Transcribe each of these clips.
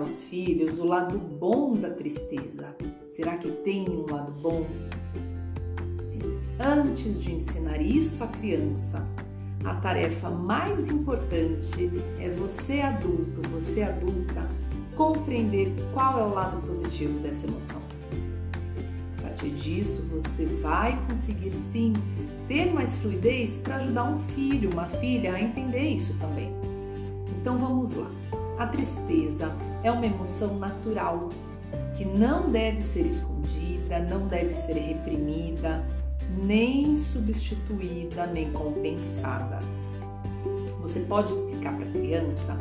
aos filhos o lado bom da tristeza. Será que tem um lado bom? Sim. Antes de ensinar isso à criança, a tarefa mais importante é você adulto, você adulta, compreender qual é o lado positivo dessa emoção. A partir disso, você vai conseguir sim ter mais fluidez para ajudar um filho, uma filha a entender isso também. Então vamos lá. A tristeza é uma emoção natural que não deve ser escondida, não deve ser reprimida, nem substituída, nem compensada. Você pode explicar para a criança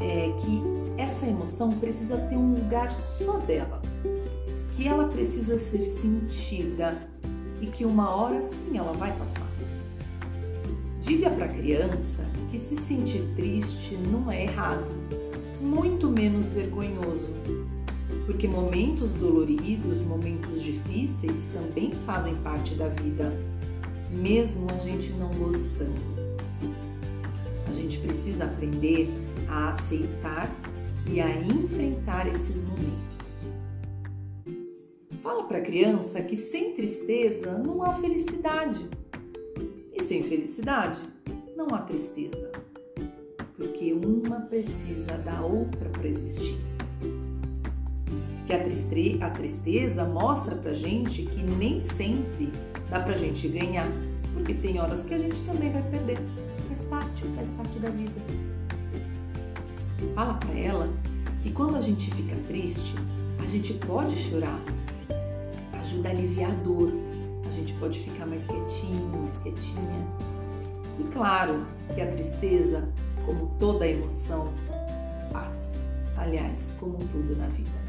é, que essa emoção precisa ter um lugar só dela, que ela precisa ser sentida e que uma hora sim ela vai passar. Diga para a criança que se sentir triste não é errado, muito menos vergonhoso porque momentos doloridos, momentos difíceis também fazem parte da vida, mesmo a gente não gostando. A gente precisa aprender a aceitar e a enfrentar esses momentos. Fala para a criança que sem tristeza não há felicidade e sem felicidade não há tristeza, porque uma precisa da outra para existir que a, triste, a tristeza mostra pra gente que nem sempre dá pra gente ganhar, porque tem horas que a gente também vai perder. Faz parte, faz parte da vida. Fala para ela que quando a gente fica triste, a gente pode chorar, ajuda a aliviar a dor, a gente pode ficar mais quietinho, mais quietinha. E claro que a tristeza, como toda emoção, passa. Aliás, como tudo na vida.